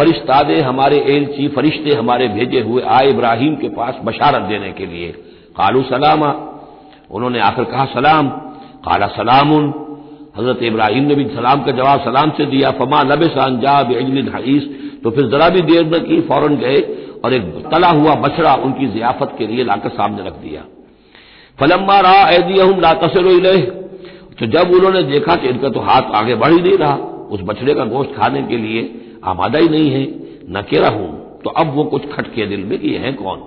फरिश्तादे हमारे एलची फरिश्ते हमारे भेजे हुए आए इब्राहिम के पास बशारत देने के लिए। कालू सलामा। उन्होंने आकर कहा, सलाम। काला सलाम उन हज़रत इब्राहिम ने भी सलाम का जवाब सलाम से दिया। फमा लब सांजा बेजलिन हईस। तो फिर जरा भी देर न की, फ़ौरन गए और एक तला हुआ बछड़ा उनकी जियाफत के लिए लाकर सामने रख दिया। फलम्मा रहा एदियम ला तसर तो जब उन्होंने देखा कि इनका तो हाथ आगे बढ़ ही नहीं रहा, उस बछड़े का गोश्त खाने के लिए आमादा ही नहीं है नकेरा हूँ तो अब वो कुछ खटके दिल में कि ये है कौन?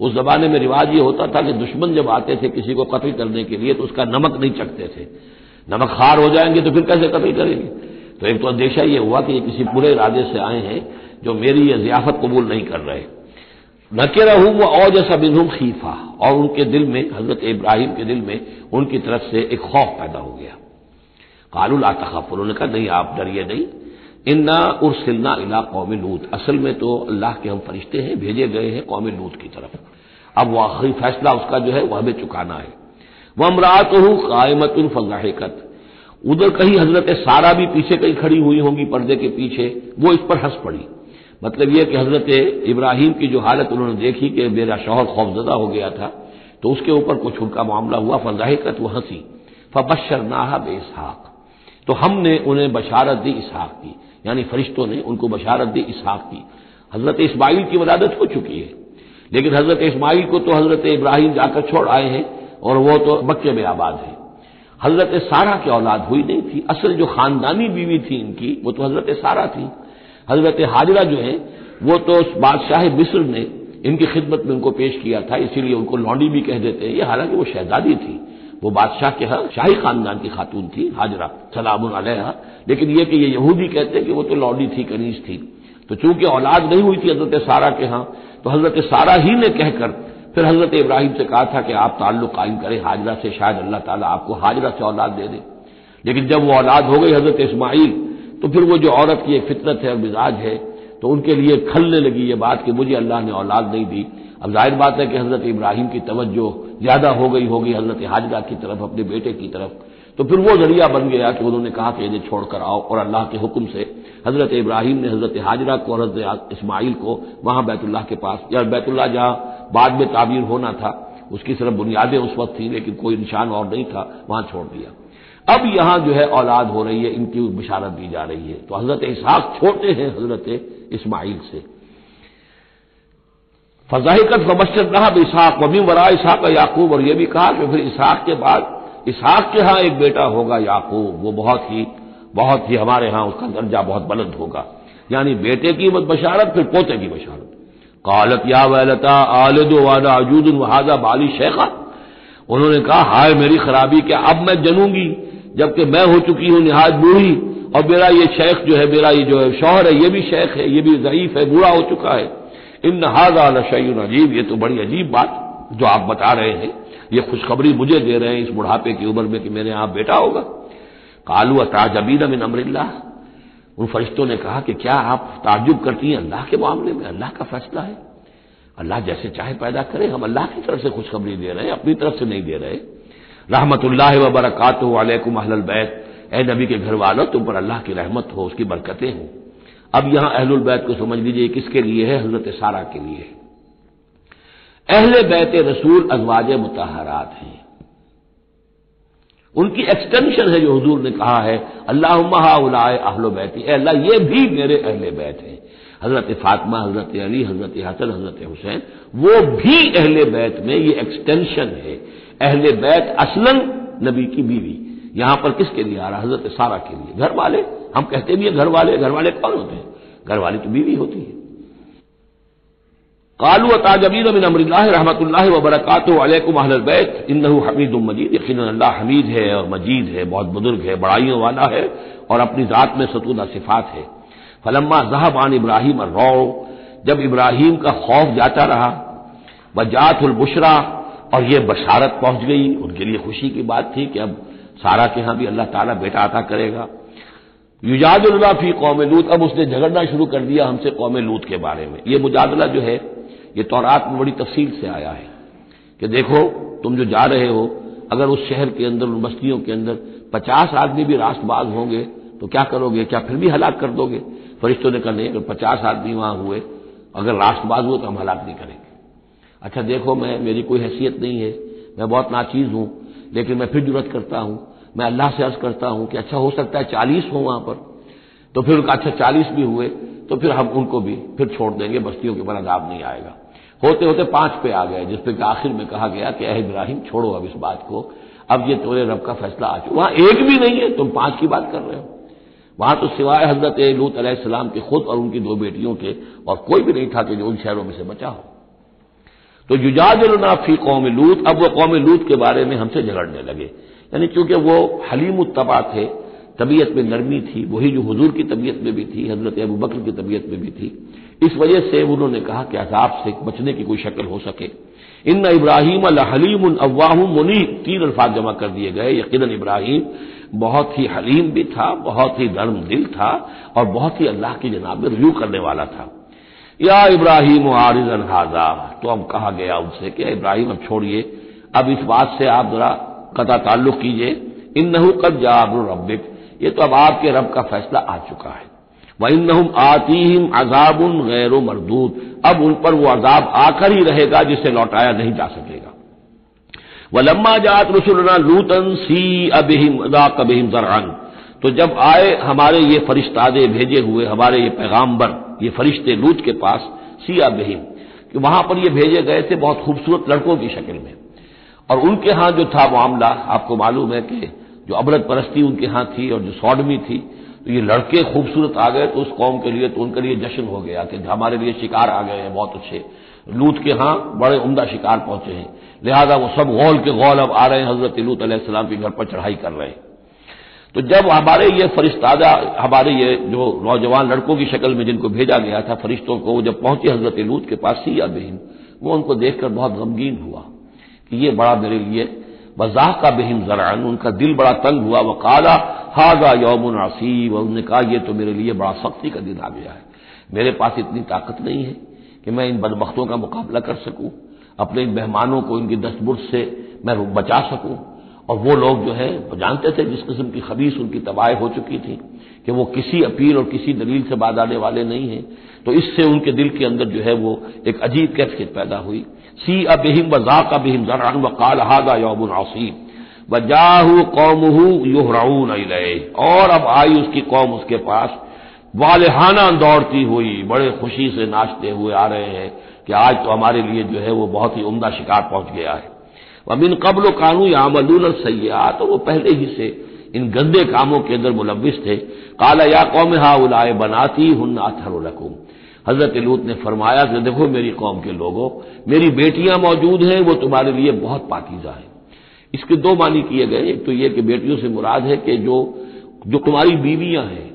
उस जमाने में रिवाज ये होता था कि दुश्मन जब आते थे किसी को कत्ल करने के लिए तो उसका नमक नहीं चखते थे। नमक खार हो जाएँगे तो फिर कैसे कत्ल करेंगे? तो एक तो अंदेशा ये हुआ कि ये किसी पूरे इरादे से आए हैं, जो मेरी ये जियाफत कबूल नहीं कर रहे। नकेरा हूँ, वो और जैसा बिनहुम खीफा, और उनके दिल में, हज़रत इब्राहिम के दिल में, उनकी तरफ़ से एक खौफ पैदा हो गया। कालुल आतखफ उन्होंने कहा, नहीं, आप डरिए नहीं इन्ना उर्सिलना इला कौम लूत। असल में तो अल्लाह के हम फरिश्ते हैं, भेजे गए हैं कौम लूत की तरफ़। अब वह आखिरी फैसला उसका जो है वह हमें चुकाना है। वह अमरात हूँ कायमत फजाहिकत। उधर कहीं हज़रत सारा भी पीछे कहीं खड़ी हुई होंगी पर्दे के पीछे, वो इस पर हंस पड़ी। मतलब यह कि हज़रत इब्राहिम की जो हालत उन्होंने देखी कि मेरा शौहर खौफजदा हो गया था तो उसके ऊपर कुछ उनका मामला हुआ, फजाहिकत, वो हँसी। फबशर नाहा बेसहाक तो हमने उन्हें बशारत दी इसहाक की। यानी फरिश्तों ने उनको बशारत दी इसहाक की। हज़रत इस्माइल की वलादत हो चुकी है। लेकिन हज़रत इस्माइल को तो हज़रत इब्राहिम जाकर छोड़ आए हैं और वो तो मक्के में आबाद है। हज़रत सारा की औलाद हुई नहीं थी। असल जो खानदानी बीवी थी इनकी, वो तो हज़रत सारा थी। हज़रत हाजरा जो है, वो तो बादशाह मिस्र ने इनकी खिदमत में उनको पेश किया था, इसीलिए उनको लौंडी भी कह देते हैं। ये हालाँकि वो शहजादी थी। वो बादशाह के यहाँ शाही खानदान की खातून थी, हाजरा सलाम अलैहा। लेकिन ये कि ये यहूदी कहते कि वो तो लौडी थी, कनीज थी। तो चूँकि औलाद नहीं हुई थी हज़रत सारा के यहाँ तो हज़रत सारा ही ने कहकर फिर हज़रत इब्राहिम से कहा था कि आप ताल्लुक कायम करें, हाजरा से शायद अल्लाह ताला आपको हाजरा से औलाद दे दे। लेकिन जब वो औलाद हो गई हज़रत इस्माइल तो फिर वो जो औरत की एक फितरत है और मिजाज है तो उनके लिए खलने लगी ये बात कि मुझे अल्लाह ने औलाद नहीं दी। अब ज़ाहिर बात है कि हज़रत इब्राहिम की तवज्जो ज़्यादा हो गई होगी हज़रत हाजरा की तरफ़, अपने बेटे की तरफ़। तो फिर वो ज़रिया बन गया कि उन्होंने कहा कि इन्हें छोड़कर आओ और अल्लाह के हुक्म से हज़रत इब्राहिम ने हज़रत हाजरा को और हज़रत इस्माइल को वहाँ बैतुल्लाह के पास, या बैतुल्लाह जहाँ बाद में ताबीर होना था, उसकी सिर्फ़ बुनियादें उस वक्त थी, लेकिन कोई निशान और नहीं था, वहाँ छोड़ दिया। अब यहाँ जो है औलाद हो रही है, इनकी बिशारत दी जा रही है। तो हज़रत इसहाक छोटे हैं हज़रत इस्माइल से। फजाहिकत फबशर रहा इसहाक, वमी वरा इसहाक याकूब, और यह भी कहा कि फिर इसहाक के बाद, इसहाक के यहाँ एक बेटा होगा याकूब, वो बहुत ही बहुत ही हमारे यहाँ उसका दर्जा बहुत बुलंद होगा। यानी बेटे की बशारत, फिर पोते की बशारत। कालत या वैलता आलद वाला अजूद वहाजा बाली शेखा। उन्होंने कहा, हाय मेरी खराबी, क्या अब मैं जनूँगी? जबकि मैं हो चुकी हूँ निहाज बूढ़ी, और मेरा ये शेख जो है, मेरा ये जो है शौहर है, ये भी शेख है, ये भी जयीफ है, बूढ़ा हो चुका है। इन हाजा लशैन अजीब, ये तो बड़ी अजीब बात जो आप बता रहे हैं। ये खुशखबरी मुझे दे रहे हैं इस बुढ़ापे की उम्र में कि मेरे यहाँ बेटा होगा। कालू ताजबीन मिन अमरिल्ला उन फरिश्तों ने कहा कि क्या आप ताजुब करती हैं अल्लाह के मामले में? अल्लाह का फैसला है। अल्लाह जैसे चाहे पैदा करे, हम अल्लाह की तरफ़ से खुशखबरी दे रहे हैं, अपनी तरफ़ से नहीं दे रहे। रहमतुल्लाह वबरकत वालेकुम अहल बैत। ए नबी के घर वालों तुम पर अल्लाह की रहमत हो, उसकी बरकतें हों। अब यहाँ अहलुल को समझ लीजिए किसके लिए है, हज़रत सारा के लिए। अहले बैत रसूल अजवाज मुताहरात हैं। उनकी एक्सटेंशन है जो हजूर ने कहा है अल्लाह उलाए अहलो बैती। अल्लाह, ये भी मेरे अहले बैत हैं। हज़रत फातमा, हज़रत अली, हज़रत हसन, हज़रत हुसैन, वो भी अहले बैत में ये एक्सटेंशन है। अहले बैत असलन नबी की बीवी। यहाँ पर किसके लिए आ रहा हज़रत सारा के लिए। घर वाले हम कहते भी हैं घर वाले घर वाले कौन होते हैं? घर वाली तो बीवी होती है। कालू ताजबीन मिन अमरिल्ला रहमत वबरकत बैत। इन्नहु हमीद मजीद। यकीन अल्लाह हमीद है और मजीद है। बहुत बुज़ुर्ग है, बड़ाइयों वाला है और अपनी ज़ात में सतूदा सिफात है। फलम्मा जहाबान इब्राहिम रो जब इब्राहिम का खौफ जाता रहा बजातुलबुशरा और ये बशारत पहुँच गई। उनके लिए खुशी की बात थी कि अब सारा के यहाँ भी अल्लाह ताला बेटा अता करेगा। युजादुल्ला फ़ी कौम लूत, अब उसने झगड़ना शुरू कर दिया हमसे कौम लूत के बारे में। ये मुजादला जो है, ये तौरात में बड़ी तफसील से आया है कि देखो, तुम जो जा रहे हो, अगर उस शहर के अंदर, उन बस्तियों के अंदर पचास आदमी भी रास्तबाज होंगे तो क्या करोगे? क्या फिर भी हलाक कर दोगे? फरिश्तों ने कहा, नहीं, अगर पचास आदमी वहाँ हुए, अगर राष्ट्रबाज हुए तो हम हलाक नहीं करेंगे। अच्छा देखो, मैं, मेरी कोई हैसियत नहीं है, मैं बहुत नाचीज हूँ, लेकिन मैं फिर ज़रूरत करता हूँ, मैं अल्लाह से अर्ज़ करता हूँ कि अच्छा हो सकता है चालीस हो वहाँ पर तो फिर उनका अच्छा चालीस भी हुए तो फिर हम उनको भी फिर छोड़ देंगे, बस्तियों के ऊपर अजाब नहीं आएगा। होते होते पाँच पे आ गए, जिस पे आखिर में कहा गया कि, अह इब्राहिम, छोड़ो अब इस बात को, अब ये तुम्हारे रब का फैसला आ चुका वहाँ एक भी नहीं है, तुम पाँच की बात कर रहे हो। वहाँ तो सिवाय हज़रत लूत अलैहिस्सलाम के खुद और उनकी दो बेटियों के, और कोई भी नहीं था कि जो उन शहरों में से बचा हो। तो जुजाजलना फ़ी कौम लूत, अब वो कौम लूत के बारे में हमसे झगड़ने लगे। यानी चूँकि वो हलीम उत्तबा थे, तबीयत में नरमी थी, वही जो हजूर की तबीयत में भी थी, हज़रत अबू बकर की तबीयत में भी थी, इस वजह से उन्होंने कहा कि अजाब से बचने की कोई शक्ल हो सके। इन इब्राहिम हलीम अव्वाह मुनी तीन अल्फाज जमा कर दिए गए। यकीन इब्राहिम, बहुत ही हलीम भी था, बहुत ही धर्म दिल था, और बहुत ही अल्लाह की जनाब में रुजू करने वाला था। या इब्राहिम आरिजन हाजा तो अब कहा गया उनसे कि इब्राहिम, अब छोड़िए। अब इस बात से आप जरा कता ताल्लुक कीजिए। इन नहू कब जाबर ये तो अब आपके रब का फैसला आ चुका है। वह इन नहुम आतीम अजाबुन गैर मरदूद। अब उन पर वो अजाब आकर ही रहेगा जिसे लौटाया नहीं जा सकेगा। वह लम्मा जात रसुलना लूतन सी अबहिम अदा कबहिम जरान तो जब आए, हमारे ये फरिश्तादे भेजे हुए, हमारे ये पैगाम्बर ये फरिश्ते लूत के पास सी अबहिम कि वहाँ पर ये भेजे गए थे बहुत खूबसूरत लड़कों की शक्ल में। और उनके यहाँ जो था मामला आपको मालूम है कि जो अबरत परस्ती उनके यहाँ थी और जो सौडमी थी तो ये लड़के खूबसूरत आ गए तो उस कौम के लिए तो उनके लिए जश्न हो गया, कि हमारे लिए शिकार आ गए हैं बहुत अच्छे। लूत के यहाँ बड़े उमदा शिकार पहुँचे हैं। लिहाजा वो सब गौल के गौल अब आ रहे हैं, हज़रत लूत अलैहिस्सलाम के घर पर चढ़ाई कर रहे हैं। तो जब हमारे ये फरिश्तादा, हमारे ये जो नौजवान लड़कों की शक्ल में जिनको भेजा गया था फरिश्तों को जब पहुँचे हज़रत लूत के पास सी बहन वो उनको देखकर बहुत गमगीन हुआ कि ये बड़ा मेरे लिए वजाह का बेहिम जरान उनका दिल बड़ा तंग हुआ। वह काला हाजा यौमुन आसीब और उन्होंने कहा यह तो मेरे लिए बड़ा सख्ती का दिन आ गया है। मेरे पास इतनी ताकत नहीं है कि मैं इन बदबख्तों का मुकाबला कर सकूँ। अपने इन मेहमानों को इनकी दस्तबुर्ज से मैं बचा सकूँ। और वो लोग जो है जानते थे जिस किस्म की खबीस उनकी तबाह हो चुकी थी, कि वो किसी अपील और किसी दलील से बाद आने वाले नहीं हैं। तो इससे उनके दिल के अंदर जो है, वो एक अजीब कैफियत पैदा हुई। सी अबहिम वजा का बिहिम जरान वकाल हादा यौमुन आसीब वजाहू कौमहू और अब आई उसकी कौम उसके पास। वालहाना दौड़ती हुई, बड़े खुशी से नाचते हुए आ रहे हैं कि आज तो हमारे लिए जो है, वो बहुत ही उमदा शिकार पहुँच गया है। वमिन कबल कानू यामलून सैया तो वो पहले ही से इन गंदे कामों के अंदर मुलविस थे। काला या कौम हा उलाए बनाती हन्ना अथर हज़रत लूत ने फरमाया कि देखो मेरी कौम के लोगों, मेरी बेटियाँ मौजूद हैं, वो तुम्हारे लिए बहुत पाकिजा है। इसके दो मानी किए गए, एक तो यह कि बेटियों से मुराद है कि जो जो तुम्हारी बीवियाँ हैं,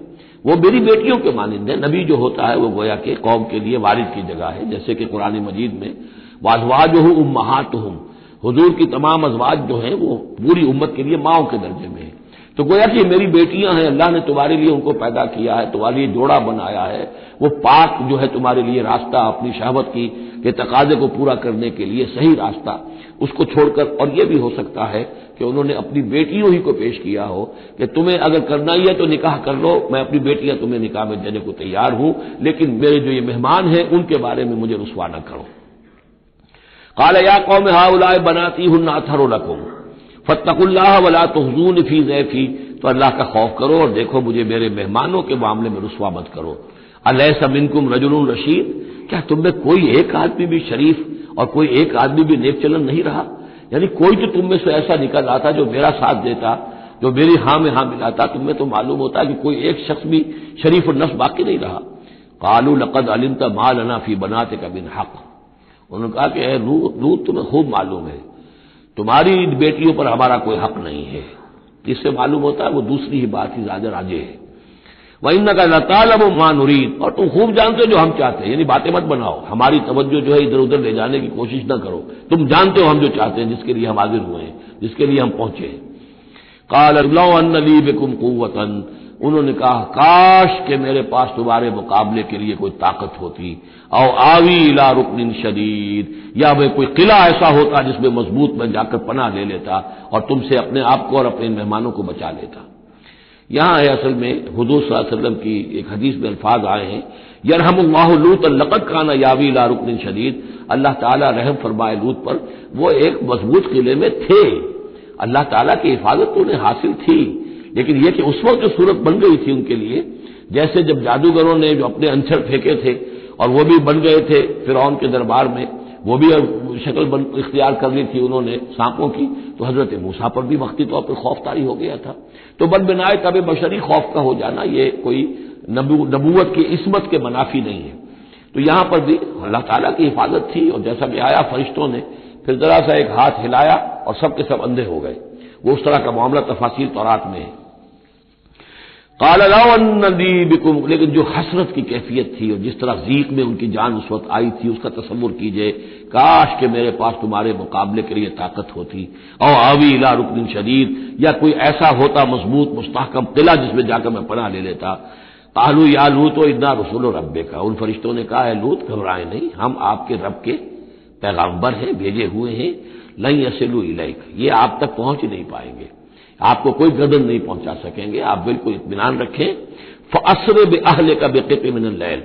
वो मेरी बेटियों के मानंद है। नबी जो होता है, वो गोया के कौम के लिए वारिद की जगह है। जैसे कि कुरान मजीद में वाजवाज हो महात हूँ हजूर की तमाम अजवाज जो है, वो पूरी उम्मत के लिए माओ के दर्जे में है। तो गोया कि मेरी बेटियाँ हैं, अल्लाह ने तुम्हारे लिए उनको पैदा किया है, तुम्हारे लिए जोड़ा बनाया है, वो पाक जो है तुम्हारे लिए रास्ता अपनी शहवत की, के तकाजे को पूरा करने के लिए सही रास्ता, उसको छोड़कर और यह भी हो सकता है कि उन्होंने अपनी बेटियों ही को पेश किया हो, कि तुम्हें अगर करना ही है तो निकाह कर लो, मैं अपनी बेटियाँ तुम्हें निकाह में देने को तैयार हूँ, लेकिन मेरे जो ये मेहमान हैं, उनके बारे में मुझे रुसवा न करो। काल या कौम हाउलाए बनाती हूँ नाथरो लकुम। फतकुल्लाह वला तहजून फ़ी जैफी। तो अल्लाह का खौफ करो और देखो मुझे मेरे मेहमानों के मामले में रुसवा मत करो। अलह समिनकुम रजुल रशीद। क्या तुम में कोई एक आदमी भी शरीफ और कोई एक आदमी भी नेक चलन नहीं रहा? यानी कोई तो तुम में से ऐसा निकल आता जो मेरा साथ देता, जो मेरी हाँ में हाँ मिलाता। तुम्हें तो मालूम होता कि कोई एक शख्स भी शरीफ और नफ्स बाकी नहीं रहा। कालू लकद अलिमता माल अनाफी बनाते का बिन हक। उन्होंने कहा कि लूत तुम्हें खूब मालूम है। तुम्हारी बेटियों पर हमारा कोई हक नहीं है। इससे मालूम होता है वो दूसरी ही बात ही ज़्यादा राजे है। वही का लतालब मानुरीद और तुम खूब जानते हो जो हम चाहते हैं। यानी बातें मत बनाओ। हमारी तवज्जो जो है इधर उधर ले जाने की कोशिश न करो। तुम जानते हो हम जो चाहते हैं, जिसके लिए हम हाजिर हुए हैं, जिसके लिए हम पहुँचे हैं। काल अल्लाली बेकुम कुवतन उन्होंने कहा, काश के मेरे पास तुम्हारे मुकाबले के लिए कोई ताकत होती। और आवी इला रुकन शदीद। या मैं कोई किला ऐसा होता जिसमें मज़बूत मैं जाकर पना ले लेता और तुमसे अपने आप को और अपने मेहमानों को बचा लेता। यहाँ है असल में हदूस वसल्लम की एक हदीस में अल्फाज आए हैं यरहम लूत लकत खाना यावी ला रुकन शदीद। अल्लाह ताला रहम फरमाए लूत पर, वो एक मज़बूत किले में थे। अल्लाह ताला की हिफाजत तो उन्हें हासिल थी लेकिन यह कि उस वक्त जो सूरत बन गई थी उनके लिए, जैसे जब जादूगरों ने जो अपने अंछर फेंके थे और वो भी बन गए थे फिर के दरबार में, वो भी शक्ल इख्तियार कर ली थी उन्होंने सांपों की तो हज़रत मूसा पर भी वक्ती तौर पर खौफतारी हो गया था। तो बन बनाए तब बशरी खौफ का हो जाना, ये कोई नबूवत की इसमत के मनाफी नहीं है। तो यहाँ पर भी अल्लाह ताला की हिफाजत थी और जैसा भी आया, फरिश्तों ने फिर जरा सा एक हाथ हिलाया और सबके सब अंधे हो गए। वो उस तरह का मामला तफासिल तौरात में है। बिकुम लेकिन जो हसरत की कैफियत थी और जिस तरह जीक में उनकी जान उस वक्त आई थी, उसका तस्वुर कीजिए। काश के मेरे पास तुम्हारे मुकाबले के लिए ताकत होती। और आवी इला रुकन शदीद। या कोई ऐसा होता मज़बूत मुस्तकम किला जिसमें जाकर मैं पना ले लेता। तालू या लूत तो इतना रसूल रब्बे का। उन फरिश्तों ने कहा है लूत, घबराए नहीं। हम आपके रब के पैगाम्बर हैं, भेजे हुए हैं। लई असलू इलाक। ये आप तक पहुँच ही नहीं पाएँगे। आपको कोई गदन नहीं पहुँचा सकेंगे। आप बिल्कुल इतमान रखें। फसर बे अहल का बेकत मिन लैल।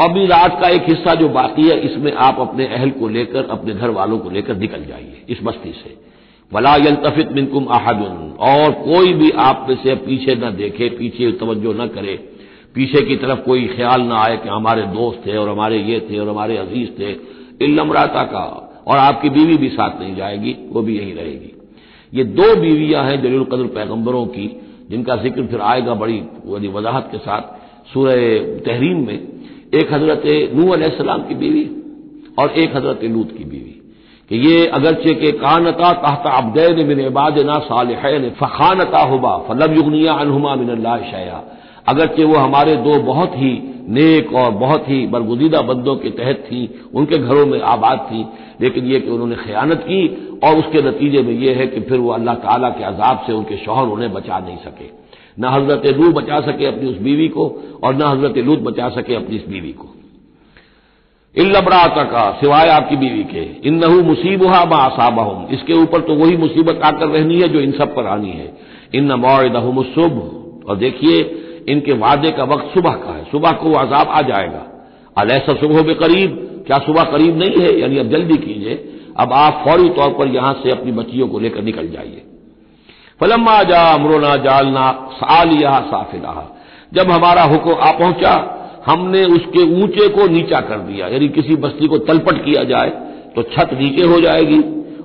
और भी रात का एक हिस्सा जो बाकी है, इसमें आप अपने अहल को लेकर, अपने घर वालों को लेकर निकल जाइए, इस बस्ती से। वला यंतफित मिनकुम आहदुन और कोई भी आप में से पीछे न देखे, पीछे तवज्जो न करे। पीछे की तरफ़ कोई ख्याल ना आए कि हमारे दोस्त थे, और हमारे ये थे, और हमारे अज़ीज़ थे। इलमराता का। और आपकी बीवी भी साथ नहीं जाएगी, वो भी यहीं रहेगी। ये दो बीवियाँ हैं जलील कदर पैगंबरों की, जिनका ज़िक्र फिर आएगा बड़ी वजाहत के साथ सूर्य तहरीम में। एक हज़रत नू अलैहिस्सलाम की बीवी और एक हज़रत लूत की बीवी। कि ये अगरचे के कानता कहता अबदैन मिन इबाद ना साल फ़खानता हुबा फलब युगनिया अनहुमा मिनल्ला शया अगरचे वो हमारे दो बहुत ही नेक और बहुत ही बरगुदीदा बंदों के तहत थी, उनके घरों में आबाद थी, लेकिन यह कि उन्होंने खयानत की और उसके नतीजे में यह है कि फिर वो अल्लाह ताला के अजाब से उनके शोहर उन्हें बचा नहीं सके। न हज़रत लूत बचा सके अपनी उस बीवी को और न हज़रत लूत बचा सके अपनी इस बीवी को। इल्लबराता का, सिवाय आपकी बीवी के। इन नहू मुसीबहा बा आसाबहम इसके ऊपर तो वही मुसीबत आकर रहनी है जो इन सब पर आनी है। इन नमौदहम सुबह। और देखिए इनके वादे का वक्त सुबह का है। सुबह को अजाब आ जाएगा। अलैसा सुबह में करीब, क्या सुबह करीब नहीं है? यानी अब जल्दी कीजिए। अब आप फौरी तौर पर यहाँ से अपनी बच्चियों को लेकर निकल जाइए। फलम्मा जा अमरोना जालना सालिया साफिला। जब हमारा हुक्म आ पहुँचा, हमने उसके ऊँचे को नीचा कर दिया। यानी किसी बस्ती को तलपट किया जाए तो छत नीचे हो जाएगी।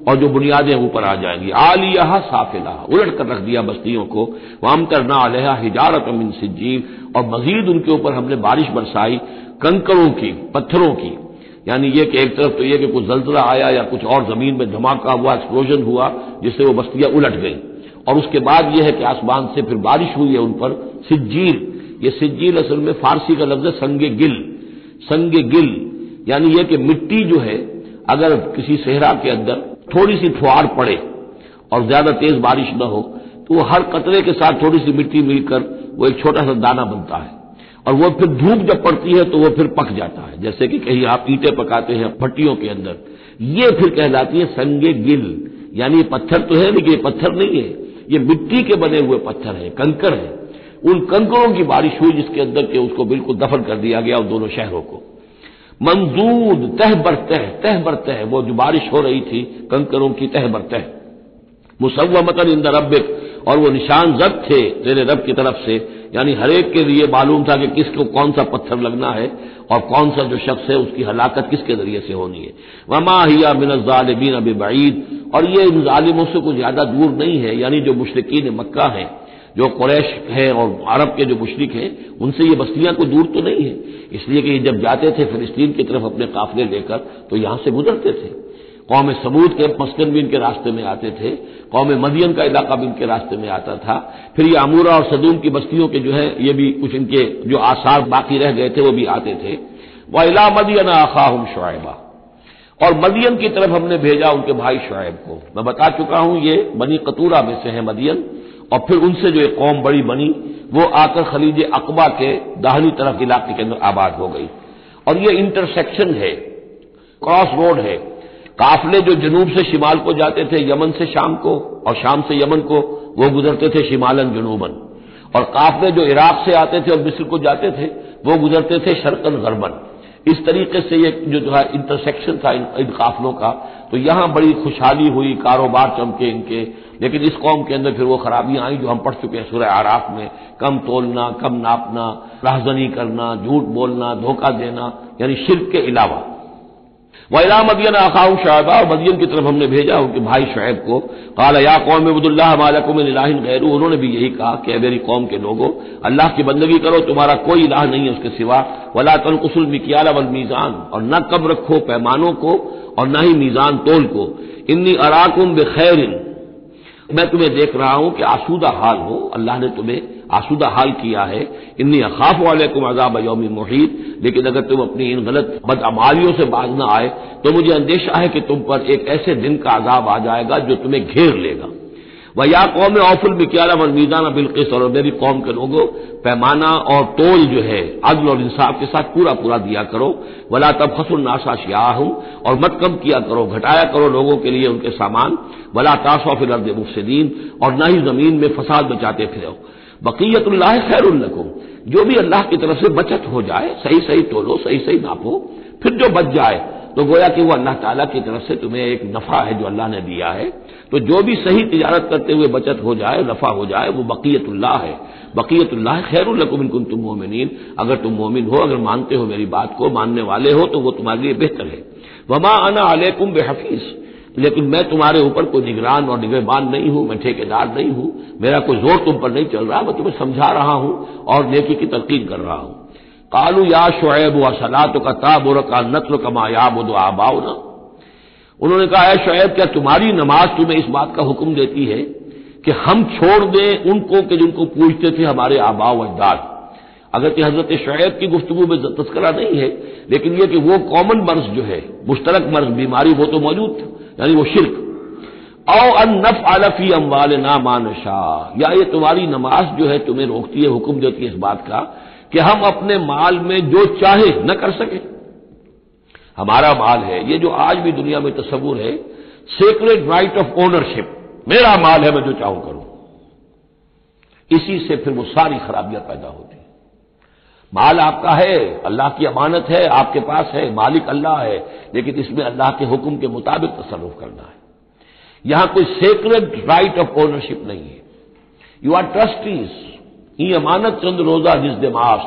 और जो बुनियादें ऊपर आ जाएँगी। आलिया साफिला, उलट कर रख दिया बस्तियों को। वाम करना अलहा हिजारत मिन सिज्जील और मजीद उनके ऊपर हमने बारिश बरसाई कंकरों की, पत्थरों की। यानी यह कि एक तरफ़ तो यह कि कुछ जल्जला आया या कुछ और ज़मीन में धमाका हुआ एक्सप्लोजन हुआ, जिससे वो बस्तियाँ उलट गई। और उसके बाद यह है कि आसमान से फिर बारिश हुई है उन पर सिज्जील ये सिज्जील असल में फारसी का लफ्ज है संगे गिल। संगे गिल, यानी यह कि मिट्टी जो है, अगर किसी सेहरा के अंदर थोड़ी सी फुहार पड़े और ज़्यादा तेज बारिश न हो तो वो हर कतरे के साथ थोड़ी सी मिट्टी मिलकर वो एक छोटा सा दाना बनता है। और वो फिर धूप जब पड़ती है तो वो फिर पक जाता है। जैसे कि कहीं आप ईटे पकाते हैं भट्टियों के अंदर, ये फिर कहलाती है संगे गिल। यानी पत्थर तो है, लेकिन ये पत्थर नहीं है। ये मिट्टी के बने हुए पत्थर है कंकर है। उन कंकरों की बारिश हुई जिसके अंदर के उसको बिल्कुल दफन कर दिया गया उन दोनों शहरों को। मंजूद, तह बरतह तह बरतह वो जो बारिश हो रही थी, कंकरों की तह बर बरतह मुसवमतन इन रबिक और वो निशान जब थे, तेरे रब की तरफ़ से, यानी हरेक के लिए मालूम था कि किसको कौन सा पत्थर लगना है, और कौन सा जो शख्स है, उसकी हलाकत किसके ज़रिए से होनी है। वमा हिया मिनजालबीन अब बईद, और ये इन जालिमों से कुछ ज़्यादा दूर नहीं है, यानी जो मुशरकिन मक्का हैं, जो कुरैश हैं, और अरब के जो मुशरक हैं, उनसे ये बस्तियाँ कोई दूर तो नहीं है। इसलिए कि जब जाते थे फिलिस्तीन की तरफ़ अपने काफिले लेकर तो यहाँ से गुजरते थे। कौम सबूत के मस्कन भी इनके रास्ते में आते थे। कौम मदियन का इलाका भी इनके रास्ते में आता था। फिर ये अमूरा और सदूम की बस्तियों के जो है, ये भी कुछ इनके जो आसार बाकी रह गए थे, वो भी आते थे। वह इला मदियन आखाहम शुआबा और मदियन की तरफ़ हमने भेजा उनके भाई शुएब को। मैं बता चुका हूँ, ये बनी कतूरा में से है मदियन और फिर उनसे जो एक कौम बड़ी बनी वो आकर खलीज अकबा के दाहनी तरफ़ इलाके के अंदर आबाद हो गई। और ये इंटरसेक्शन है क्रॉस रोड है। काफले जो जनूब से शिमाल को जाते थे यमन से शाम को और शाम से यमन को वो गुजरते थे शिमालन जनूबन। और काफले जो इराक से आते थे और मिस्र को जाते थे वो गुजरते थे शरकन गरबन। इस तरीके से ये जो जो है इंटरसेक्शन था इन, इन काफलों का। तो यहाँ बड़ी खुशहाली हुई कारोबार चमके इनके लेकिन इस कौम के अंदर फिर वो खराबियाँ आई जो हम पढ़ चुके हैं सूर्य आराफ में। कम तोलना, कम नापना, राहजनी करना, झूठ बोलना, धोखा देना, यानी शिरक के अलावा। वैला मदियन आखाऊ शाहबा और मदियन की तरफ़ हमने भेजा उनके भाई शुएब को। काला, या कौम अबुदुल्लाह मालकुम गैरू। उन्होंने भी यही कहा कि मेरी कौम के लोगों, अल्लाह की बंदगी करो, तुम्हारा कोई इलाह नहीं है उसके सिवा। वला तनकुसुल मिकियाला वल मीजान। और न कम रखो पैमानों को, और न ही मीजान तोल को। इन्नी अराकुम बेखैर मैं तुम्हें देख रहा हूँ कि आसूदा हाल हो। अल्लाह ने तुम्हें आसूदा हाल किया है। इन्नी अखाफ वाले को अजाब योमी मुहित। लेकिन अगर तुम अपनी इन गलत बदअमालियों से बाज ना आए तो मुझे अंदेशा है कि तुम पर एक ऐसे दिन का अजाब आ जाएगा जो तुम्हें घेर लेगा। वह या कौम औफुल बिक्याला व मीजाना बिल्किस और मेरी कौम के लोगों, पैमाना और तोल जो है, अदल और इंसाफ के साथ पूरा पूरा दिया करो। वला तब खसुल नाशा शाह हूँ और मत कम किया करो, घटाया करो लोगों के लिए उनके सामान। वला फिर अर्द मुफसदीन, और न ही ज़मीन में फसाद बचाते फिरो। बकीयतुल्लाह खैरुल्लकुम जो भी अल्लाह की तरफ़ से बचत हो जाए सही सही तोलो सही सही नापो, फिर जो बच जाए तो गोया कि वो अल्लाह ताला की तरफ़ से तुम्हें एक नफा है जो अल्लाह ने दिया है। तो जो भी सही तिजारत करते हुए बचत हो जाए, नफा हो जाए, वो बकीयतुल्लाह है। बकीयतुल्लाह खैरुल्लकुम इनकुन तुम मोमिन अगर तुम मोमिन हो, अगर मानते हो मेरी बात को, मानने वाले हो तो वो तुम्हारे लिए बेहतर है। वमा अना अलैकुम बेहफीज़। लेकिन मैं तुम्हारे ऊपर कोई निगरान और निगहबान नहीं हूँ, मैं ठेकेदार नहीं हूँ। मेरा कोई ज़ोर तुम पर नहीं चल रहा, मैं तुम्हें समझा रहा हूँ और नेकी की तरकीब कर रहा हूँ। कालू या शुएब व सलात का ताबुर का नत्ल कमा याबुद आबाओ ना उन्होंने कहा है शुएब क्या तुम्हारी नमाज़ तुम्हें इस बात का हुक्म देती है कि हम छोड़ दें उनको कि जिनको पूछते थे हमारे आबाओ अजदाद अगर कि हज़रत शुएब की गुफ्तु में तस्करा नहीं है लेकिन यह कि वो कॉमन मर्ज जो है मुश्तरक मर्ज बीमारी वो तो मौजूद था यानी वो शिरक औ अन नफ आलफी अम्बाल ना मानशा या ये तुम्हारी नमाज़ जो है तुम्हें रोकती है हुक्म देती है इस बात का कि हम अपने माल में जो चाहे न कर सके। हमारा माल है, ये जो आज भी दुनिया में तस्वुर है सेक्रेट राइट ऑफ़ ओनरशिप मेरा माल है, मैं जो चाहूँ करूँ। इसी से फिर वो सारी खराबियाँ पैदा होती माल आपका है, अल्लाह की अमानत है, आपके पास है, मालिक अल्लाह है, लेकिन इसमें अल्लाह के हुक्म के मुताबिक तसरुफ करना है। यहाँ कोई सेक्रेट राइट ऑफ़ ओनरशिप नहीं है। यू आर ट्रस्टीज ये अमानत चंद रोजा जिस दिमाग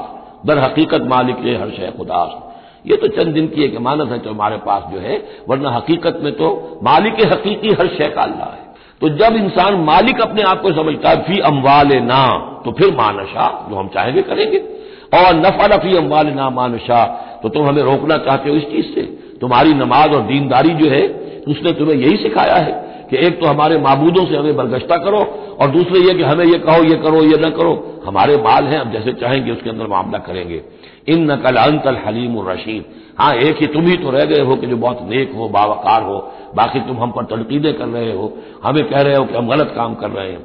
दर हकीकत मालिक है, हर शय खुदास्त ये तो चंद दिन की एक अमानत है जो हमारे पास जो है, वरना हकीकत में तो मालिक हकीकी हर शय का अल्लाह है। तो जब इंसान मालिक अपने आप को समझता है, फ़ी अम्वाल ना तो फिर मानशा जो हम चाहेंगे करेंगे। और नफा नफी अम्बाल नामान शाह तो तुम हमें रोकना चाहते हो इस चीज़ से। तुम्हारी नमाज़ और दीनदारी जो है, उसने तुम्हें यही सिखाया है। कि एक तो हमारे माबूदों से हमें बरगश्ता करो और दूसरे ये कि हमें ये कहो, ये करो, ये न करो। हमारे माल हैं, हम जैसे चाहेंगे उसके अंदर मामला करेंगे। इन नकल अंतल हलीम रशीद। हाँ एक ही तुम ही तो रह गए हो कि जो बहुत नेक हो, बावकार हो। बाकी तुम हम पर तनकीदें कर रहे हो। हमें कह रहे हो कि हम गलत काम कर रहे हैं।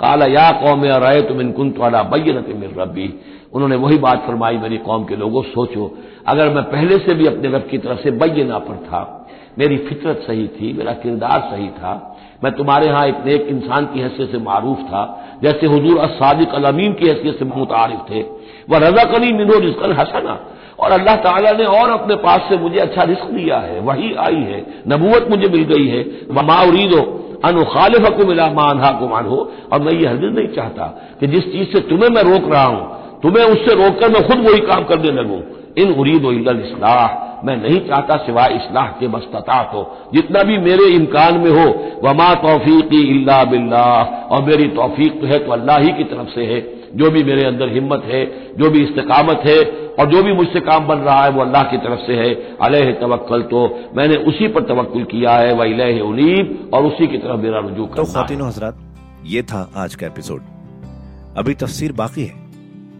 काला या कौम राय तुम इन कुंत वाला बैनत मिल रबी उन्होंने वही बात फरमाई मेरी कौम के लोगों, सोचो, अगर मैं पहले से भी अपने रब की तरफ़ से बैना पर था, मेरी फितरत सही थी, मेरा किरदार सही था, मैं तुम्हारे यहाँ एक नेक इंसान की हैसियत से मारूफ था, जैसे हजूर असादिक अमीन की हैसियत से मुतारिफ थे, वह रजा कनी मिनो रिस्कन हसना, और अल्लाह ताला ने और अपने पास से मुझे अच्छा रिस्क दिया है, वही आई है, नबूवत मुझे मिल गई है वमा उरीदो अनुखालिफ को मिला मानहा को मान हो और मैं ये हरगिज नहीं चाहता कि जिस चीज़ से तुम्हें मैं रोक रहा हूँ तुम्हें उससे रोककर मैं खुद वही काम करने लगूं। इन उरीद इसलाह। मैं नहीं चाहता सिवाय इसलाह के मस्तता हो। जितना भी मेरे इम्कान में हो, वमा तोफीकी इल्ला बिल्लाह। और मेरी तोफीक तो है तो अल्लाह ही की तरफ़ से है। जो भी मेरे अंदर हिम्मत है, जो भी इस्तकामत है, और जो भी मुझसे काम बन रहा है, वो अल्लाह की तरफ़ से है। अलह तवक्ल तो मैंने उसी पर तवक्ल किया है। वह अलह उनीब। और उसी की तरफ़ मेरा रुजू तो खातिन हजरात, ये था आज का एपिसोड। अभी तफसीर बाकी है।